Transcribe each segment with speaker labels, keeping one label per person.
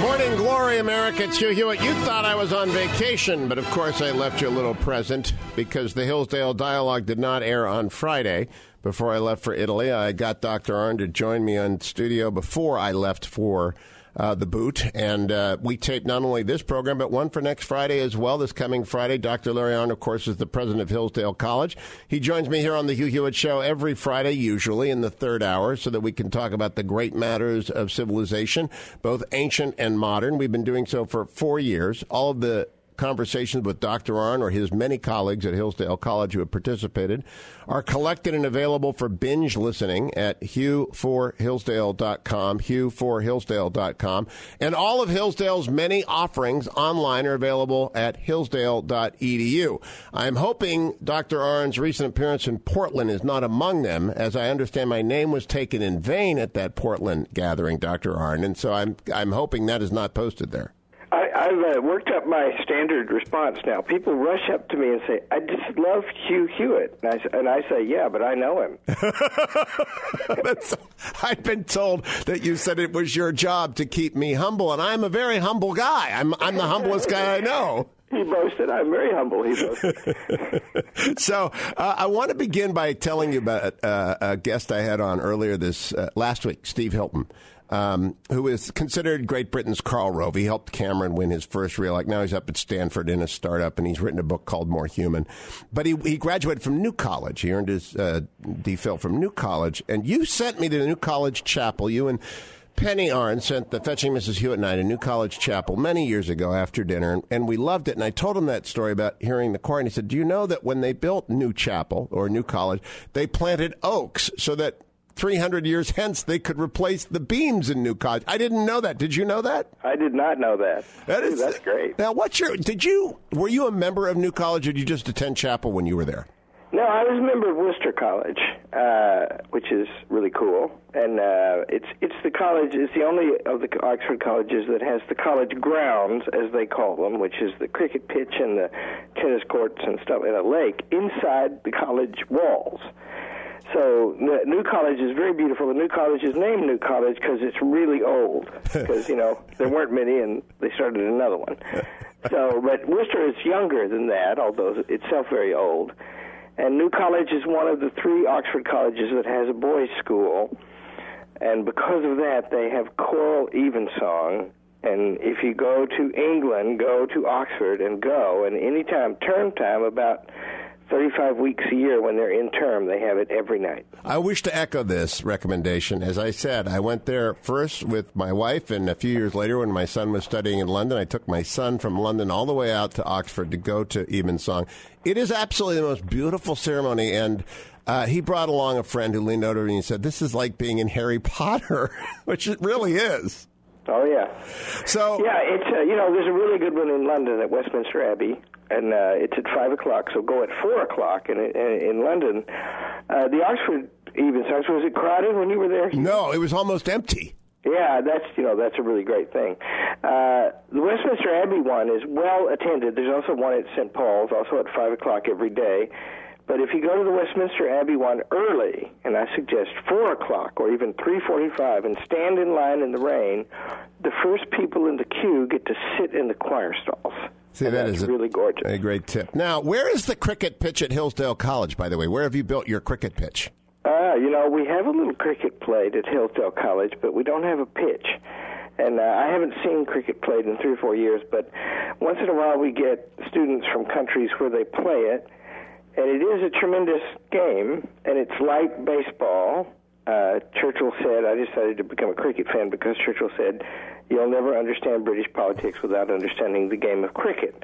Speaker 1: Morning glory, America. It's Hugh Hewitt. You thought I was on vacation, but of course I left you a little present because the Hillsdale Dialogue did not air on Friday. Before I left for Italy, I got Dr. Arnn to join me on studio before I left for uh, the boot. And uh, we tape not only this program, but one for next Friday as well, this coming Friday. Dr. Larry Arnn, of course, is the president of Hillsdale College. He joins me here on the Hugh Hewitt Show every Friday, usually in the third hour, so that we can talk about the great matters of civilization, both ancient and modern. We've been doing so for four years. All of the conversations with Dr. Arnn or his many colleagues at Hillsdale College who have participated are collected and available for binge listening at hugh4hillsdale.com, hugh4hillsdale.com. And all of Hillsdale's many offerings online are available at hillsdale.edu. I'm hoping Dr. Arnn's recent appearance in Portland is not among them, as I understand my name was taken in vain at that Portland gathering, Dr. Arnn. and so I'm, I'm hoping that is not posted there.
Speaker 2: I, have uh, worked up my standard response now. People rush up to me and say, "I just love Hugh Hewitt," and I, and I say, "Yeah, but I know him."
Speaker 1: I've been told that you said it was your job to keep me humble, and I'm a very humble guy. I'm I'm the humblest guy I know.
Speaker 2: He boasted. I'm very humble. He boasted.
Speaker 1: so uh, I want to begin by telling you about uh, a guest I had on earlier this uh, last week, Steve Hilton um, who is considered Great Britain's Karl Rove. He helped Cameron win his first real. Like now he's up at Stanford in a startup, and he's written a book called More Human. But he, he graduated from New College. He earned his uh, DPhil from New College. And you sent me to the New College Chapel. You and Penny Arnn sent the Fetching Mrs. Hewitt and I to New College Chapel many years ago after dinner, and, and we loved it. And I told him that story about hearing the choir, and he said, "Do you know that when they built New Chapel or New College, they planted oaks so that 300 years hence, they could replace the beams in New College. I didn't know that. Did you know that?
Speaker 2: I did not know that. That is that's great.
Speaker 1: Now, what's your? Did you? Were you a member of New College, or did you just attend chapel when you were there?
Speaker 2: No, I was a member of Worcester College, uh, which is really cool, and uh, it's it's the college. It's the only of the Oxford colleges that has the college grounds, as they call them, which is the cricket pitch and the tennis courts and stuff in a lake inside the college walls. So the New College is very beautiful. The New College is named New College because it's really old. Because you know there weren't many, and they started another one. So, but Worcester is younger than that, although itself very old. And New College is one of the three Oxford colleges that has a boys' school, and because of that, they have choral evensong. And if you go to England, go to Oxford and go, and anytime term time about 35 weeks a year when they're in term. They have it every night.
Speaker 1: I wish to echo this recommendation. As I said, I went there first with my wife, and a few years later, when my son was studying in London, I took my son from London all the way out to Oxford to go to Evensong. It is absolutely the most beautiful ceremony, and uh, he brought along a friend who leaned over to me and said, This is like being in Harry Potter, which it really is.
Speaker 2: Oh yeah.
Speaker 1: So
Speaker 2: yeah, it's uh, you know there's a really good one in London at Westminster Abbey, and uh, it's at five o'clock. So go at four o'clock in in, in London. Uh, the Oxford Evensong was it crowded when you were there?
Speaker 1: No, it was almost empty.
Speaker 2: Yeah, that's you know that's a really great thing. Uh, the Westminster Abbey one is well attended. There's also one at St Paul's, also at five o'clock every day. But if you go to the Westminster Abbey one early, and I suggest four o'clock or even three forty-five, and stand in line in the rain, the first people in the queue get to sit in the choir stalls.
Speaker 1: See, that is
Speaker 2: a, really gorgeous.
Speaker 1: A great tip. Now, where is the cricket pitch at Hillsdale College? By the way, where have you built your cricket pitch?
Speaker 2: Uh, you know, we have a little cricket played at Hillsdale College, but we don't have a pitch. And uh, I haven't seen cricket played in three or four years, but once in a while we get students from countries where they play it and it is a tremendous game, and it's like baseball. Uh, Churchill said, I decided to become a cricket fan because Churchill said, You'll never understand British politics without understanding the game of cricket.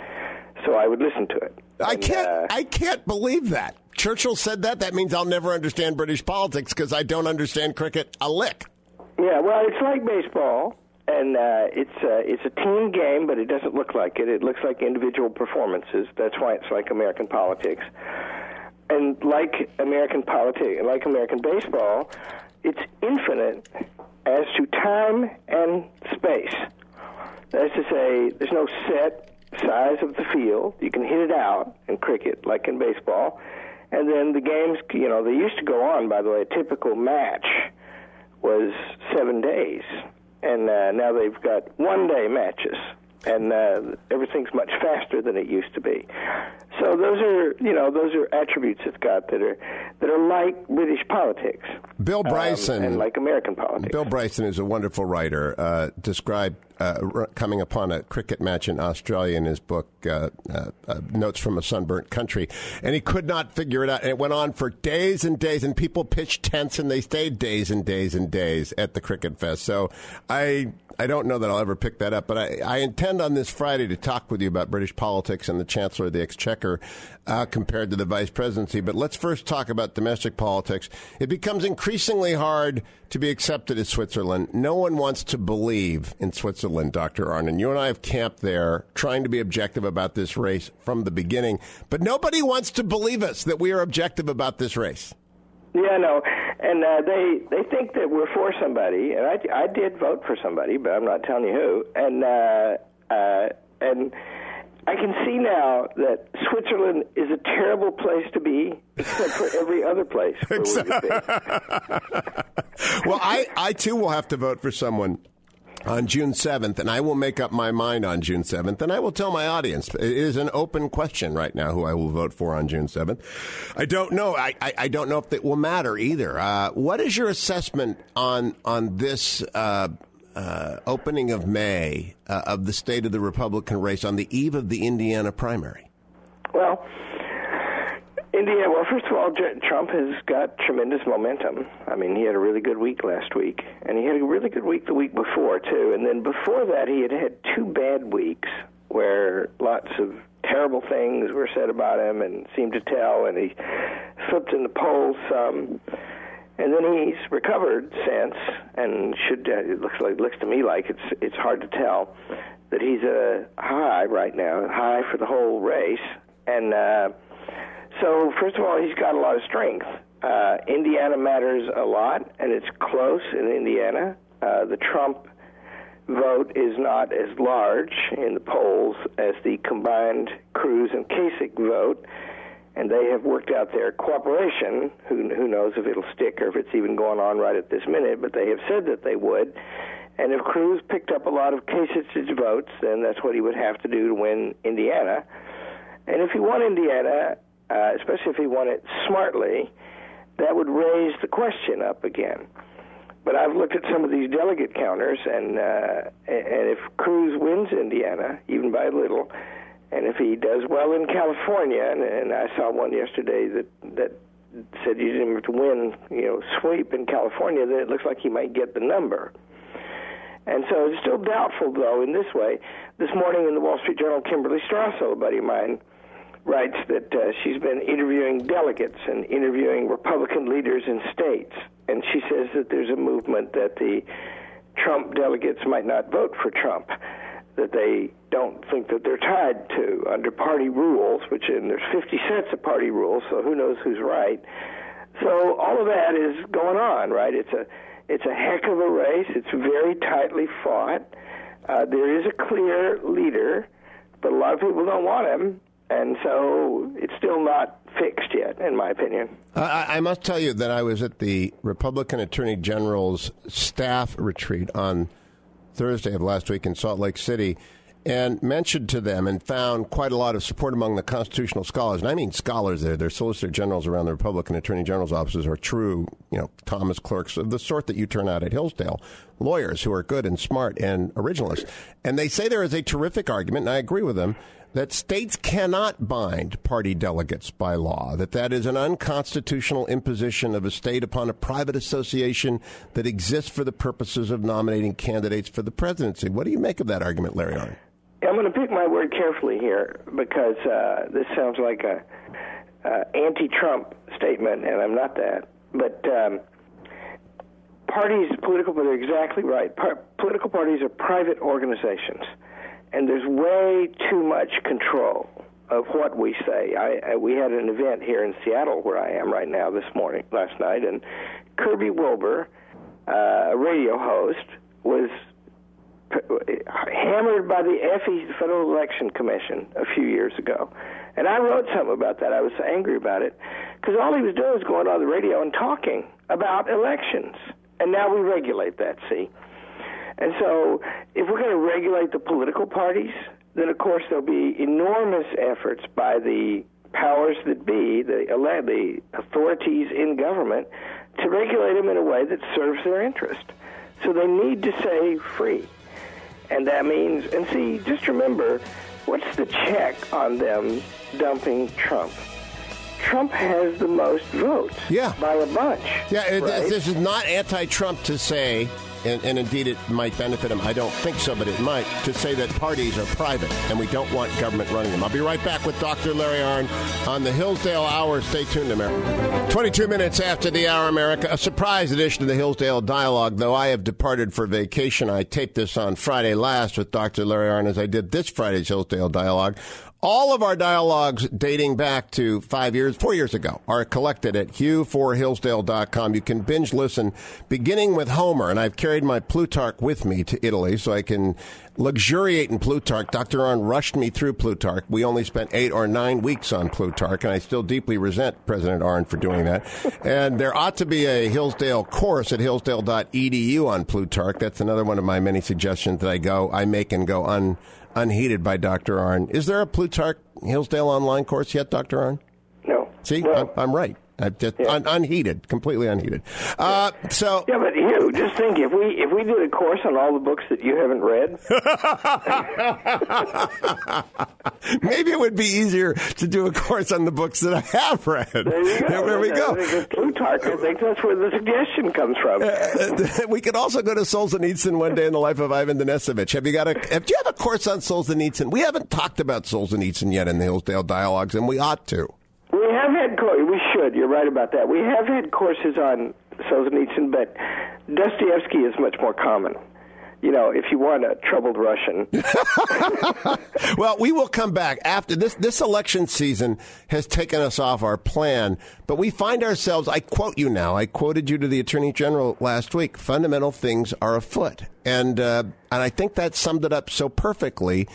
Speaker 2: So I would listen to it.
Speaker 1: I can't. Uh, I can't believe that Churchill said that. That means I'll never understand British politics because I don't understand cricket a lick.
Speaker 2: Yeah, well, it's like baseball and uh, it's uh, it's a team game, but it doesn't look like it. It looks like individual performances. That's why it's like American politics, and like American politics, like American baseball, it's infinite as to time and space. That is to say, there's no set size of the field. You can hit it out in cricket, like in baseball, and then the games. You know, they used to go on. By the way, a typical match was seven days and uh, now they've got one day matches and uh, everything's much faster than it used to be. So those are, you know, those are attributes it's got that are that are like British politics.
Speaker 1: Bill Bryson
Speaker 2: um, and like American politics.
Speaker 1: Bill Bryson is a wonderful writer. Uh, described uh, coming upon a cricket match in Australia in his book uh, uh, uh, Notes from a Sunburnt Country, and he could not figure it out. And it went on for days and days, and people pitched tents, and they stayed days and days and days at the cricket fest. So I I don't know that I'll ever pick that up, but I, I, intend on this Friday to talk with you about British politics and the Chancellor of the Exchequer uh, compared to the Vice Presidency. But let's first talk about domestic politics. It becomes increasingly hard to be accepted as Switzerland. No one wants to believe in Switzerland, Dr. Arnn. You and I have camped there trying to be objective about this race from the beginning, but nobody wants to believe us that we are objective about this race.
Speaker 2: Yeah, no, and uh, they they think that we're for somebody, and I I did vote for somebody, but I'm not telling you who, and uh, uh, and I can see now that Switzerland is a terrible place to be, except for every other place. well,
Speaker 1: I I too will have to vote for someone on June 7th, and I will make up my mind on June 7th, and I will tell my audience. It is an open question right now who I will vote for on June 7th. I don't know. I, I, I don't know if it will matter either. Uh, what is your assessment on, on this uh, uh, opening of May uh, of the state of the Republican race on the eve of the Indiana primary?
Speaker 2: Well, India, well, first of all, Trump has got tremendous momentum. I mean, he had a really good week last week, and he had a really good week the week before, too. And then before that, he had had two bad weeks where lots of terrible things were said about him and seemed to tell, and he slipped in the polls some. And then he's recovered since, and should uh, it looks like looks to me like it's it's hard to tell that he's a high right now, high for the whole race, and. uh so, first of all, he's got a lot of strength. Uh, Indiana matters a lot, and it's close in Indiana. Uh, the Trump vote is not as large in the polls as the combined Cruz and Kasich vote, and they have worked out their cooperation. Who, who knows if it'll stick or if it's even going on right at this minute, but they have said that they would. And if Cruz picked up a lot of Kasich's votes, then that's what he would have to do to win Indiana. And if he won Indiana, uh, especially if he won it smartly, that would raise the question up again. But I've looked at some of these delegate counters, and uh, and if Cruz wins Indiana, even by a little, and if he does well in California, and, and I saw one yesterday that that said you didn't have to win, you know, sweep in California, then it looks like he might get the number. And so it's still doubtful, though, in this way. This morning in the Wall Street Journal, Kimberly Strassel, a buddy of mine, writes that uh, she's been interviewing delegates and interviewing Republican leaders in states, and she says that there's a movement that the Trump delegates might not vote for Trump, that they don't think that they're tied to under party rules, which and there's 50 cents of party rules, so who knows who's right. So all of that is going on, right? It's a it's a heck of a race. It's very tightly fought. Uh, there is a clear leader, but a lot of people don't want him and so it's still not fixed yet, in my opinion.
Speaker 1: I, I, must tell you that I was at the Republican Attorney General's staff retreat on Thursday of last week in Salt Lake City and mentioned to them and found quite a lot of support among the constitutional scholars. And I mean scholars there. Their solicitor generals around the Republican Attorney General's offices are true, you know, Thomas clerks of the sort that you turn out at Hillsdale, lawyers who are good and smart and originalists. And they say there is a terrific argument, and I agree with them, that states cannot bind party delegates by law, that that is an unconstitutional imposition of a state upon a private association that exists for the purposes of nominating candidates for the presidency. What do you make of that argument, Larry Arnn?
Speaker 2: I'm going to pick my word carefully here because uh, this sounds like a uh, anti-Trump statement, and I'm not that. But um, parties, political, but they're exactly right. Par- political parties are private organizations and there's way too much control of what we say. I, I we had an event here in Seattle where I am right now this morning, last night, and Kirby Wilbur, uh, a radio host, was hammered by the FE, Federal Election Commission, a few years ago. And I wrote something about that. I was angry about it because all he was doing was going on the radio and talking about elections. And now we regulate that, see? And so, if we're going to regulate the political parties, then of course there'll be enormous efforts by the powers that be, the, the authorities in government, to regulate them in a way that serves their interest. So they need to say free. And that means, and see, just remember, what's the check on them dumping Trump? Trump has the most votes.
Speaker 1: Yeah.
Speaker 2: By a bunch.
Speaker 1: Yeah,
Speaker 2: right?
Speaker 1: this is not anti Trump to say and, and, indeed it might benefit them. I don't think so, but it might, to say that parties are private and we don't want government running them. I'll be right back with Dr. Larry Arnn on the Hillsdale Hour. Stay tuned, America. 22 minutes after the hour, America. A surprise edition of the Hillsdale Dialogue, though I have departed for vacation. I taped this on Friday last with Dr. Larry Arnn as I did this Friday's Hillsdale Dialogue. All of our dialogues dating back to five years, four years ago are collected at hugh4hillsdale.com. You can binge listen beginning with Homer, and I've carried my Plutarch with me to Italy so I can luxuriate in Plutarch. Dr. Arnn rushed me through Plutarch. We only spent eight or nine weeks on Plutarch, and I still deeply resent President Arnn for doing that. and there ought to be a Hillsdale course at hillsdale.edu on Plutarch. That's another one of my many suggestions that I go, I make and go un unheeded by Dr. Arnn. Is there a Plutarch Hillsdale online course yet, Dr. Arnn?
Speaker 2: No.
Speaker 1: See,
Speaker 2: well,
Speaker 1: I'm, I'm, right. I'm just
Speaker 2: yeah.
Speaker 1: un, unheeded, completely unheeded. Uh, so
Speaker 2: yeah, but you just think if we if we did a course on all the books that you haven't read,
Speaker 1: maybe it would be easier to do a course on the books that I have read.
Speaker 2: There you go.
Speaker 1: There we go.
Speaker 2: Plutarch, I think that's where the suggestion comes from.
Speaker 1: Uh, we could also go to Solzhenitsyn one day in the life of Ivan Denisovich. Have you got a? Have, do you have a course on Solzhenitsyn? We haven't talked about Solzhenitsyn yet in the Hillsdale Dialogues, and we ought to.
Speaker 2: We have had we should. You're right about that. We have had courses on Solzhenitsyn, but Dostoevsky is much more common. You know, if you want a troubled Russian.
Speaker 1: well, we will come back after this. This election season has taken us off our plan, but we find ourselves. I quote you now. I quoted you to the Attorney General last week. Fundamental things are afoot, and uh, and I think that summed it up so perfectly.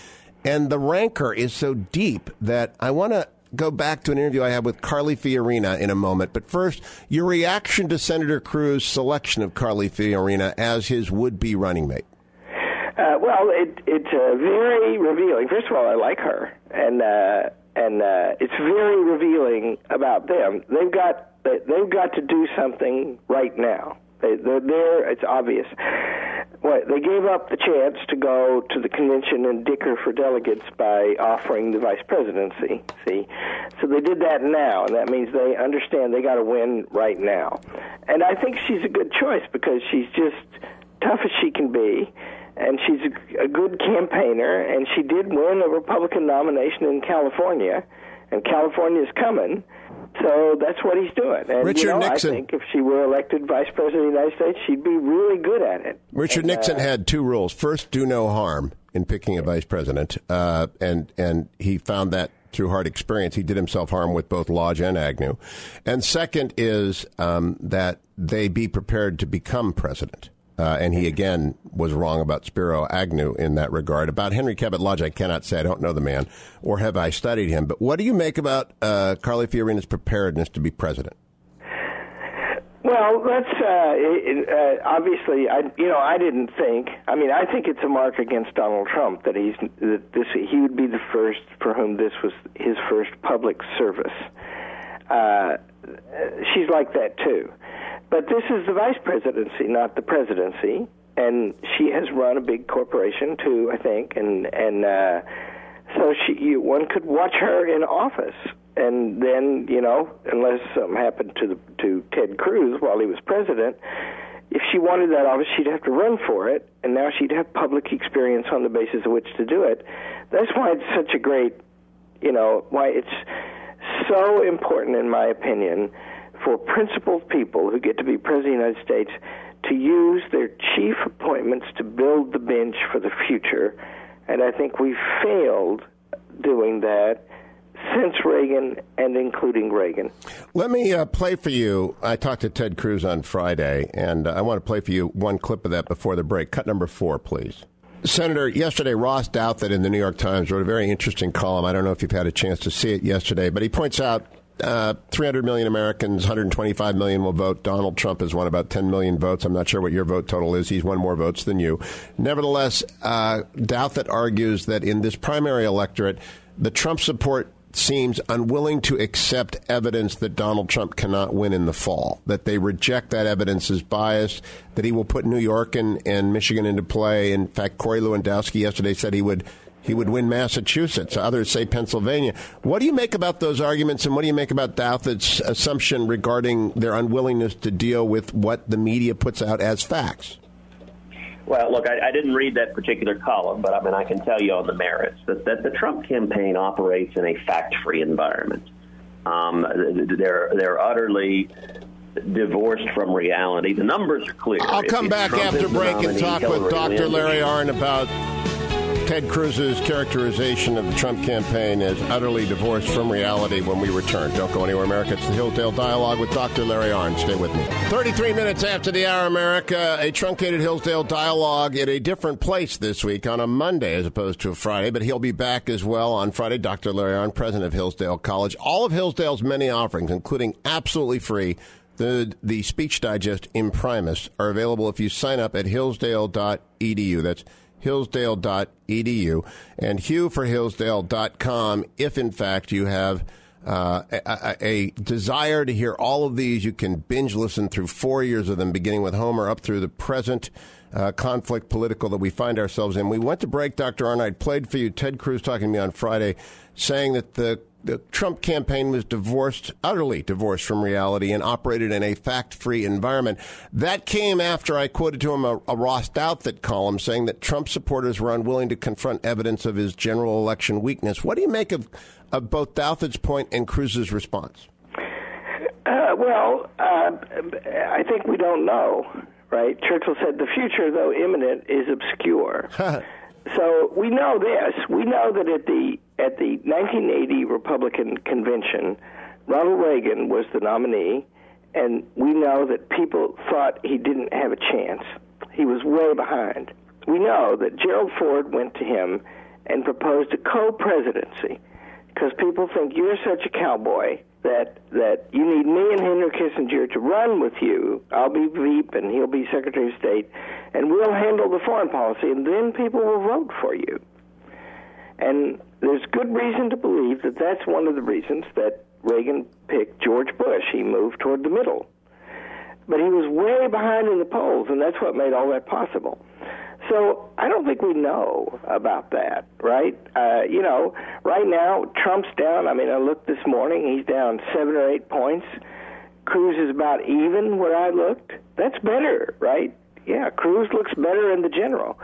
Speaker 1: And the rancor is so deep that I want to go back to an interview I had with Carly Fiorina in a moment. But first, your reaction to Senator Cruz's selection of Carly Fiorina as his would-be running mate.
Speaker 2: Uh, well, it, it's uh, very revealing. First of all, I like her, and uh, and uh, it's very revealing about them. They've got they've got to do something right now. They, they're there. It's obvious. What they gave up the chance to go to the convention and dicker for delegates by offering the vice presidency. See, so they did that now, and that means they understand they got to win right now. And I think she's a good choice because she's just tough as she can be and she's a, good campaigner, and she did win a Republican nomination in California, and California's coming. So that's what he's doing. And
Speaker 1: Richard
Speaker 2: you know,
Speaker 1: Nixon.
Speaker 2: I think if she were elected vice president of the United States, she'd be really good at it.
Speaker 1: Richard
Speaker 2: and,
Speaker 1: Nixon
Speaker 2: uh,
Speaker 1: had two rules: first, do no harm in picking a vice president, uh, and and he found that through hard experience. He did himself harm with both Lodge and Agnew. And second is um, that they be prepared to become president. Uh, and he again was wrong about Spiro Agnew in that regard. About Henry Cabot Lodge, I cannot say. I don't know the man, or have I studied him. But what do you make about uh, Carly Fiorina's preparedness to be president?
Speaker 2: Well, that's uh, uh, obviously. I you know I didn't think. I mean, I think it's a mark against Donald Trump that he's that this he would be the first for whom this was his first public service. Uh, she's like that too, but this is the vice presidency, not the presidency, and she has run a big corporation too, I think, and and uh, so she you, one could watch her in office. And then you know, unless something happened to the, to Ted Cruz while he was president, if she wanted that office, she'd have to run for it, and now she'd have public experience on the basis of which to do it. That's why it's such a great, you know, why it's so important, in my opinion, for principled people who get to be president of the United States to use their chief appointments to build the bench for the future. And I think we failed doing that since Reagan and including Reagan.
Speaker 1: Let me uh, play for you. I talked to Ted Cruz on Friday, and I want to play for you one clip of that before the break. Cut number four, please. Senator, yesterday, Ross Douthat in the New York Times wrote a very interesting column. I don't know if you've had a chance to see it yesterday, but he points out uh, 300 million Americans, 125 million will vote. Donald Trump has won about 10 million votes. I'm not sure what your vote total is. He's won more votes than you. Nevertheless, uh, Douthat argues that in this primary electorate, the Trump support seems unwilling to accept evidence that Donald Trump cannot win in the fall, that they reject that evidence as biased, that he will put New York and, and Michigan into play. In fact, Corey Lewandowski yesterday said he would he would win Massachusetts. Others say Pennsylvania. What do you make about those arguments, and what do you make about Douthat's assumption regarding their unwillingness to deal with what the media puts out as facts?
Speaker 3: Well, look, I, I didn't read that particular column, but I mean, I can tell you on the merits that, that the Trump campaign operates in a fact-free environment. Um, they're they're utterly divorced from reality. The numbers are clear.
Speaker 1: I'll come if back Trump after break and talk with Dr. Larry Arnn about Ted Cruz's characterization of the Trump campaign as utterly divorced from reality when we return. Don't go anywhere, America. It's the Hillsdale Dialogue with Dr. Larry Arnn. Stay with me. 33 minutes after the hour, America, a truncated Hillsdale Dialogue at a different place this week on a Monday as opposed to a Friday, but he'll be back as well on Friday. Dr. Larry Arnn, president of Hillsdale College. All of Hillsdale's many offerings, including absolutely free the the speech digest imprimis are available if you sign up at hillsdale.edu. That's hillsdale.edu and hughforhillsdale.com if in fact you have uh, a, a, desire to hear all of these. You can binge listen through four years of them, beginning with Homer up through the present uh, conflict political that we find ourselves in. We went to break, Dr. Arnott. played for you Ted Cruz talking to me on Friday, saying that the the Trump campaign was divorced, utterly divorced from reality, and operated in a fact-free environment. That came after I quoted to him a, a Ross Douthat column saying that Trump supporters were unwilling to confront evidence of his general election weakness. What do you make of, of both Douthat's point and Cruz's response?
Speaker 2: Uh, well, uh, I think we don't know, right? Churchill said, "The future, though imminent, is obscure." so we know this. We know that at the at the 1980 Republican convention, Ronald Reagan was the nominee, and we know that people thought he didn't have a chance. He was way behind. We know that Gerald Ford went to him and proposed a co-presidency because people think you're such a cowboy that that you need me and Henry Kissinger to run with you. I'll be Veep and he'll be Secretary of State, and we'll handle the foreign policy, and then people will vote for you. And there's good reason to believe that that's one of the reasons that Reagan picked George Bush. He moved toward the middle. But he was way behind in the polls, and that's what made all that possible. So I don't think we know about that, right? Uh, you know, right now Trump's down. I mean, I looked this morning; he's down seven or eight points. Cruz is about even where I looked. That's better, right? Yeah, Cruz looks better in the general.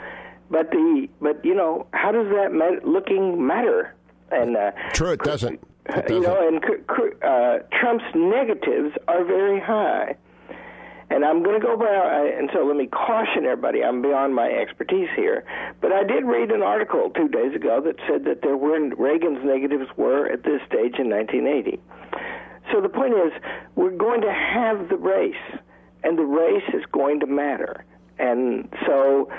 Speaker 2: But the but you know how does that mat- looking matter?
Speaker 1: And uh, true, it doesn't. It doesn't.
Speaker 2: You know, and uh, Trump's negatives are very high. And I'm going to go by, uh, and so let me caution everybody, I'm beyond my expertise here. But I did read an article two days ago that said that there were Reagan's negatives were at this stage in 1980. So the point is, we're going to have the race, and the race is going to matter. And so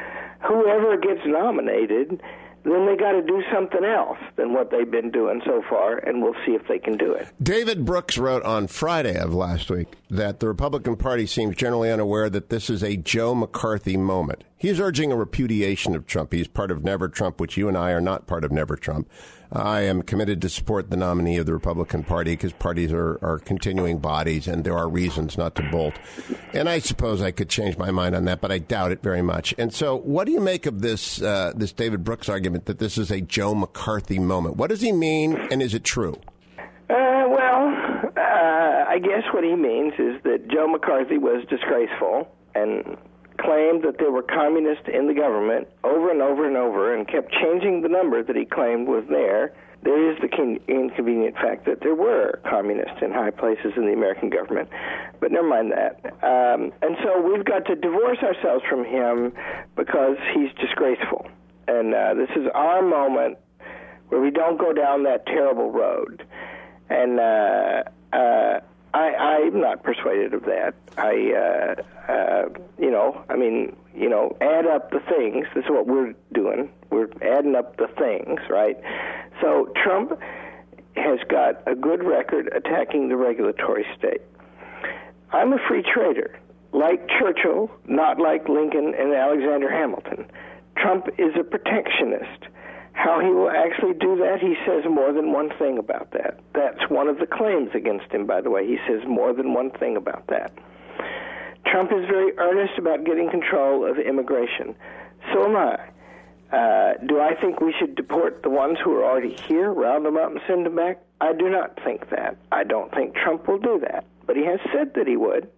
Speaker 2: whoever gets nominated, then they got to do something else than what they've been doing so far, and we'll see if they can do it.
Speaker 1: David Brooks wrote on Friday of last week that the Republican Party seems generally unaware that this is a Joe McCarthy moment. He's urging a repudiation of Trump. He's part of Never Trump, which you and I are not part of Never Trump. I am committed to support the nominee of the Republican Party because parties are, are continuing bodies and there are reasons not to bolt. And I suppose I could change my mind on that, but I doubt it very much. And so, what do you make of this uh, this David Brooks argument that this is a Joe McCarthy moment? What does he mean, and is it true?
Speaker 2: Uh, well, uh, I guess what he means is that Joe McCarthy was disgraceful and claimed that there were communists in the government over and over and over and kept changing the number that he claimed was there. There is the inconvenient fact that there were communists in high places in the American government, but never mind that. Um, and so we've got to divorce ourselves from him because he's disgraceful. And uh, this is our moment where we don't go down that terrible road. And uh, uh, I'm not persuaded of that. I, uh, uh, you know, I mean, you know, add up the things. This is what we're doing. We're adding up the things, right? So Trump, has got a good record attacking the regulatory state. I'm a free trader, like Churchill, not like Lincoln and Alexander Hamilton. Trump is a protectionist. How he will actually do that, he says more than one thing about that. That's one of the claims against him, by the way. He says more than one thing about that. Trump is very earnest about getting control of immigration. So am I. Uh, do I think we should deport the ones who are already here, round them up, and send them back? I do not think that. I don't think Trump will do that. But he has said that he would.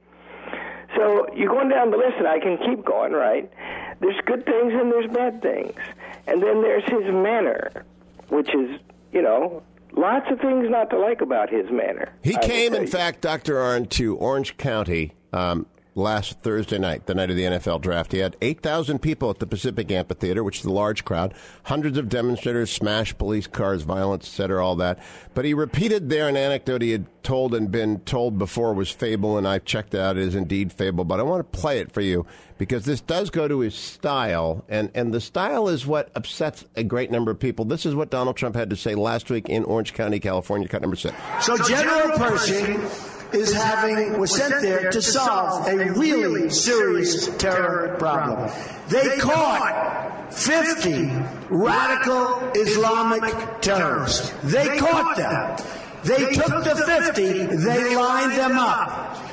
Speaker 2: So you're going down the list, and I can keep going, right? There's good things and there's bad things. And then there's his manner, which is, you know, lots of things not to like about his manner.
Speaker 1: He came, in fact, Dr. Arnn, to Orange County um, last Thursday night, the night of the NFL draft. He had 8,000 people at the Pacific Amphitheater, which is a large crowd. Hundreds of demonstrators smashed police cars, violence, etc., all that. But he repeated there an anecdote he had told and been told before was fable, and I've checked it out. It is indeed fable. But I want to play it for you because this does go to his style, and, and the style is what upsets a great number of people. This is what Donald Trump had to say last week in Orange County, California, cut number six.
Speaker 4: So, General Pershing is having was sent there to solve a really serious terror problem. They caught 50 radical Islamic terrorists. They caught them. They took the 50, they lined them up.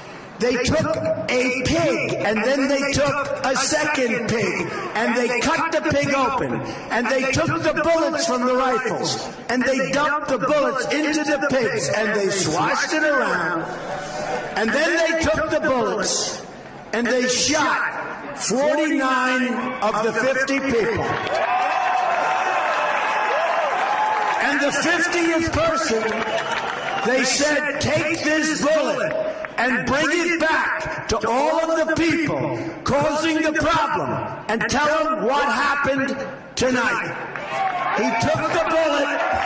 Speaker 4: They took a pig and then they took a second pig and they cut the pig open and they took the bullets from the rifles and they dumped the bullets into the pigs and they swashed it around and then they took the bullets and they shot 49 of the 50 people. And the 50th person, they said, take this bullet and bring it back to all of the people causing the problem and tell them what happened tonight. He took the bullet,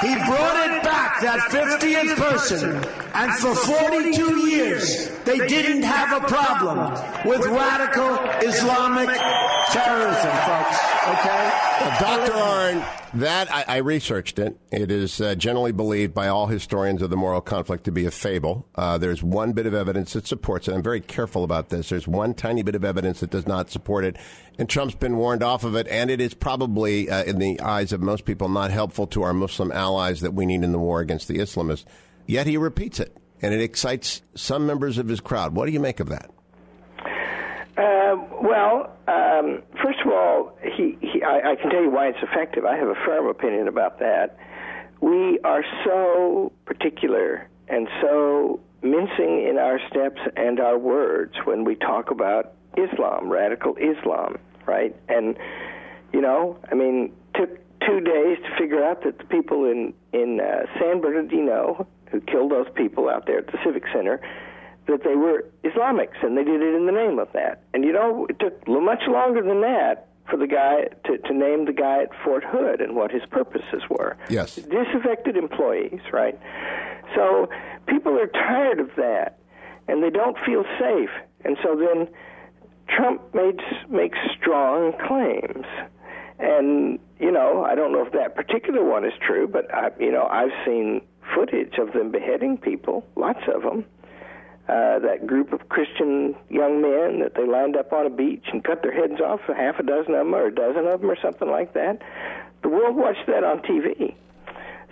Speaker 4: he brought it back, that 50th person, and for 42 years they didn't have a problem with radical Islamic terrorism, folks. Okay?
Speaker 1: Dr. Arnn, that I, I, researched it. It is uh, generally believed by all historians of the Moro conflict to be a fable. Uh, there's one bit of evidence that supports it. I'm very careful about this. There's one tiny bit of evidence that does not support it, and Trump's been warned off of it. And it is probably, uh, in the eyes of most people, not helpful to our Muslim allies that we need in the war against the Islamists. Yet he repeats it, and it excites some members of his crowd. What do you make of that?
Speaker 2: Uh, well, um, first of all, he, he I, I can tell you why it's effective. I have a firm opinion about that. We are so particular and so mincing in our steps and our words when we talk about Islam, radical Islam, right? And you know, I mean, took two days to figure out that the people in in uh, San Bernardino who killed those people out there at the Civic Center that they were Islamics, and they did it in the name of that. And you know, it took much longer than that for the guy to, to name the guy at Fort Hood and what his purposes were.
Speaker 1: Yes.
Speaker 2: Disaffected employees, right? So people are tired of that, and they don't feel safe. And so then Trump made, makes strong claims. And, you know, I don't know if that particular one is true, but, I, you know, I've seen footage of them beheading people, lots of them uh, that group of Christian young men that they lined up on a beach and cut their heads off, half a dozen of them or a dozen of them or something like that. The world watched that on TV.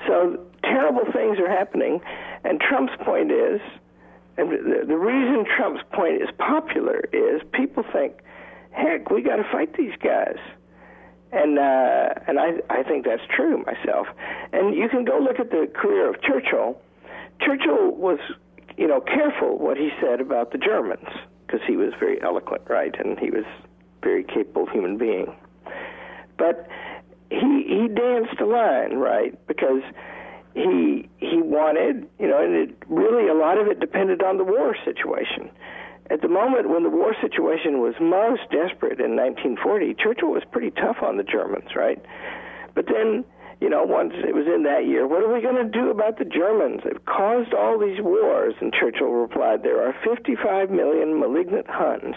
Speaker 2: So terrible things are happening, and Trump's point is, and the, the reason Trump's point is popular is people think, heck, we got to fight these guys. And uh, and I I think that's true myself. And you can go look at the career of Churchill. Churchill was you know, careful what he said about the Germans because he was very eloquent, right, and he was very capable human being. But he he danced a line, right, because he he wanted, you know, and it really a lot of it depended on the war situation. At the moment when the war situation was most desperate in 1940, Churchill was pretty tough on the Germans, right? But then you know, once it was in that year, what are we going to do about the Germans? They've caused all these wars. And Churchill replied, there are 55 million malignant Huns,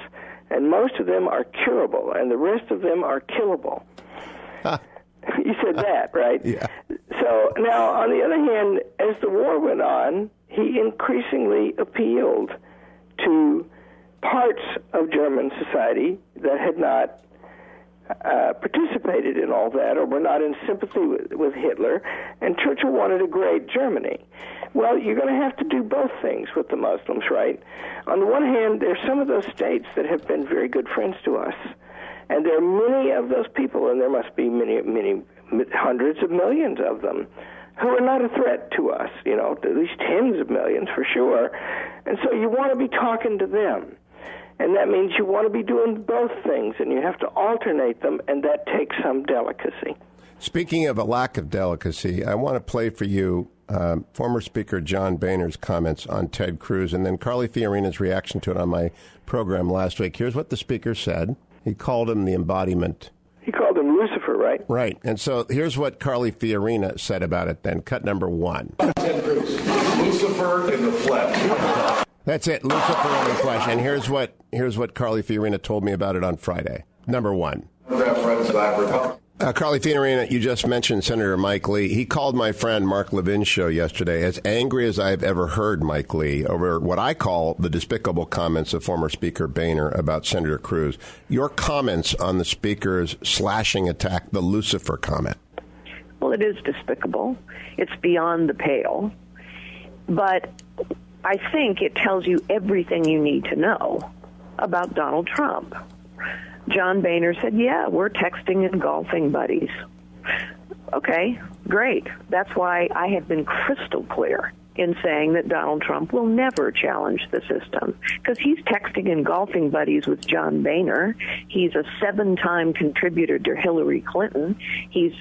Speaker 2: and most of them are curable, and the rest of them are killable. you said that, right?
Speaker 1: Yeah.
Speaker 2: So now, on the other hand, as the war went on, he increasingly appealed to parts of German society that had not uh, participated in all that or were not in sympathy with, with Hitler, and Churchill wanted a great Germany. Well, you're going to have to do both things with the Muslims, right? On the one hand, there's some of those states that have been very good friends to us, and there are many of those people, and there must be many, many hundreds of millions of them who are not a threat to us, you know, at least tens of millions for sure. And so you want to be talking to them. And that means you want to be doing both things, and you have to alternate them, and that takes some delicacy.
Speaker 1: Speaking of a lack of delicacy, I want to play for you uh, former Speaker John Boehner's comments on Ted Cruz and then Carly Fiorina's reaction to it on my program last week. Here's what the Speaker said. He called him the embodiment.
Speaker 2: He called him Lucifer, right?
Speaker 1: Right. And so here's what Carly Fiorina said about it then. Cut number one.
Speaker 5: Lucifer in the flesh.
Speaker 1: That's it, Lucifer in the flesh. And here's what here's what Carly Fiorina told me about it on Friday. Number one. Uh, Carly Fiorina, you just mentioned Senator Mike Lee. He called my friend Mark Levin's show yesterday as angry as I've ever heard Mike Lee over what I call the despicable comments of former Speaker Boehner about Senator Cruz. Your comments on the Speaker's slashing attack, the Lucifer comment.
Speaker 6: Well, it is despicable. It's beyond the pale. But I think it tells you everything you need to know about Donald Trump. John Boehner said, Yeah, we're texting and golfing buddies. Okay, great. That's why I have been crystal clear in saying that Donald Trump will never challenge the system because he's texting and golfing buddies with John Boehner. He's a seven time contributor to Hillary Clinton. He's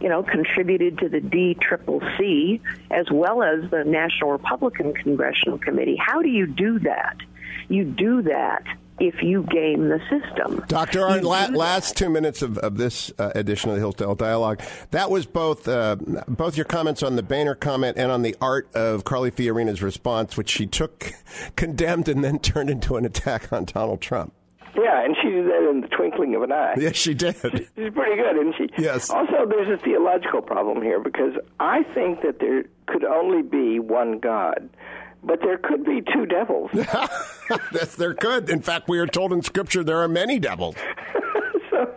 Speaker 6: you know, contributed to the D Triple C as well as the National Republican Congressional Committee. How do you do that? You do that if you game the system.
Speaker 1: Dr. Arnn, la- last two minutes of, of this uh, edition of the Hillsdale Dialogue. That was both uh, both your comments on the Boehner comment and on the art of Carly Fiorina's response, which she took, condemned, and then turned into an attack on Donald Trump.
Speaker 2: Yeah, and she did that in the twinkling of an eye.
Speaker 1: Yes, she did.
Speaker 2: She's pretty good, isn't she?
Speaker 1: Yes.
Speaker 2: Also, there's a theological problem here because I think that there could only be one God but there could be two devils.
Speaker 1: yes, there could. In fact, we are told in Scripture there are many devils.
Speaker 2: so,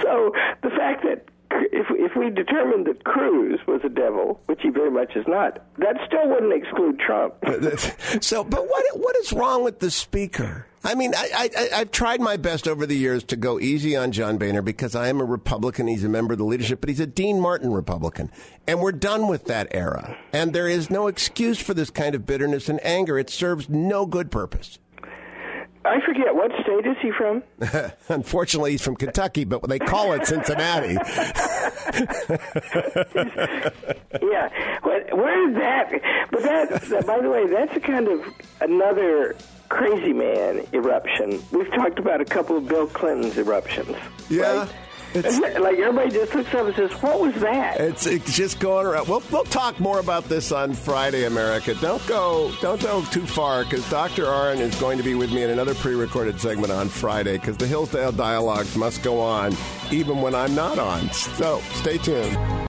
Speaker 2: so the fact that if if we determined that Cruz was a devil, which he very much is not, that still wouldn't exclude Trump.
Speaker 1: so, but what what is wrong with the speaker? I mean, I, I, have tried my best over the years to go easy on John Boehner because I am a Republican. He's a member of the leadership, but he's a Dean Martin Republican. And we're done with that era. And there is no excuse for this kind of bitterness and anger. It serves no good purpose.
Speaker 2: I forget what state is he from.
Speaker 1: Unfortunately, he's from Kentucky, but they call it Cincinnati.
Speaker 2: yeah, but where is that? But that, by the way, that's a kind of another crazy man eruption. We've talked about a couple of Bill Clinton's eruptions.
Speaker 1: Yeah.
Speaker 2: Right? It's, like everybody just looks up and says, "What was that?"
Speaker 1: It's, it's just going around. We'll we'll talk more about this on Friday, America. Don't go don't go too far because Dr. Arnn is going to be with me in another pre-recorded segment on Friday because the Hillsdale dialogues must go on even when I'm not on. So stay tuned.